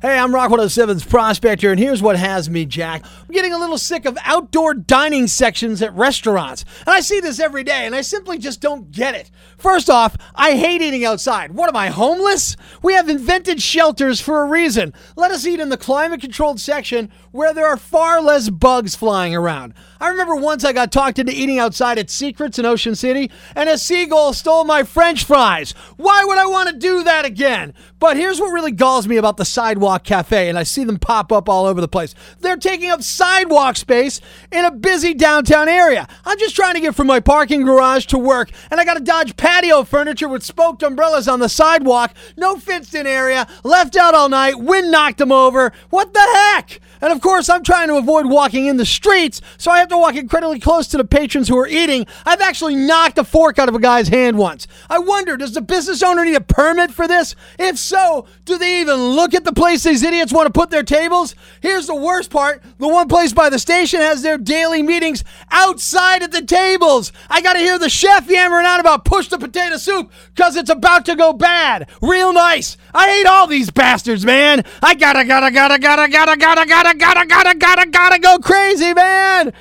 Hey, I'm Rock 107's Prospector, and here's what has me, Jack. I'm getting a little sick of outdoor dining sections at restaurants. And I see this every day, and I simply just don't get it. First off, I hate eating outside. What am I, homeless? We have invented shelters for a reason. Let us eat in the climate controlled section where there are far less bugs flying around. I remember once I got talked into eating outside at Seacrets in Ocean City, and a seagull stole my french fries. Why would I want to do that again? But here's what really galls me about the Sidewalk Cafe, and I see them pop up all over the place. They're taking up sidewalk space in a busy downtown area. I'm just trying to get from my parking garage to work, and I got to dodge patio furniture with spoked umbrellas on the sidewalk, no fenced in area, left out all night, wind knocked them over. What the heck? And of course, I'm trying to avoid walking in the streets, so I have to walk incredibly close to the patrons who are eating. I've actually knocked a fork out of a guy's hand once. I wonder, does the business owner need a permit for this? If so, do they even look at the place these idiots want to put their tables? Here's the worst part the one place by the station has their daily meetings outside at the tables. I got to hear the chef yammering on about push the potato soup because it's about to go bad. Real nice. I hate all these bastards, man. I gotta, gotta, gotta, gotta, gotta, gotta, gotta, gotta, gotta, gotta, gotta, gotta go crazy, man.